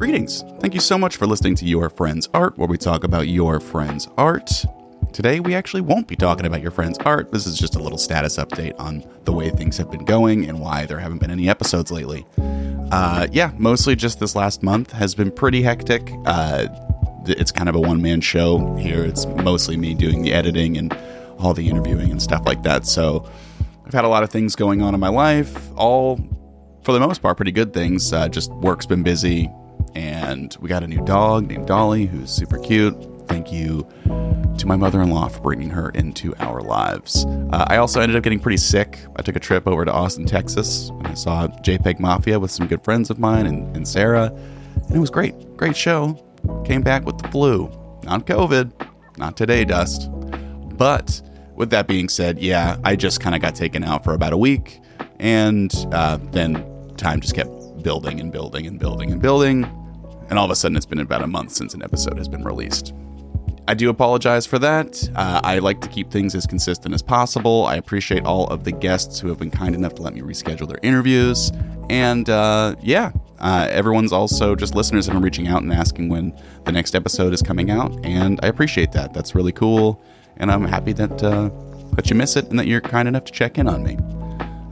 Greetings. Thank you so much for listening to Your Friend's Art, where we talk about your friend's art. Today, we actually won't be talking about your friend's art. This is just a little status update on the way things have been going and why there haven't been any episodes lately. Uh, yeah, mostly just this last month has been pretty hectic. Uh, it's kind of a one man show here. It's mostly me doing the editing and all the interviewing and stuff like that. So I've had a lot of things going on in my life, all for the most part pretty good things. Uh, just work's been busy, and we got a new dog named Dolly who's super cute. Thank you to my mother in law for bringing her into our lives. Uh, I also ended up getting pretty sick. I took a trip over to Austin, Texas, and I saw JPEG Mafia with some good friends of mine and, and Sarah, and it was great. Great show. Came back with the flu. Not COVID. Not today, Dust. But with that being said, yeah, I just kind of got taken out for about a week, and uh, then time just kept building and building and building and building, and all of a sudden it's been about a month since an episode has been released. I do apologize for that. Uh, I like to keep things as consistent as possible. I appreciate all of the guests who have been kind enough to let me reschedule their interviews. And uh, yeah, uh, everyone's also just listeners have been reaching out and asking when the next episode is coming out. And I appreciate that. That's really cool. And I'm happy that, uh, that you miss it and that you're kind enough to check in on me.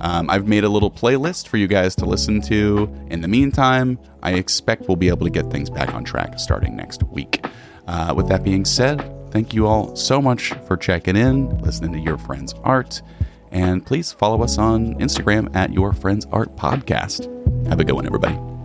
Um, I've made a little playlist for you guys to listen to. In the meantime, I expect we'll be able to get things back on track starting next week. Uh, with that being said, thank you all so much for checking in, listening to Your Friends Art, and please follow us on Instagram at Your Friends Art Podcast. Have a good one, everybody.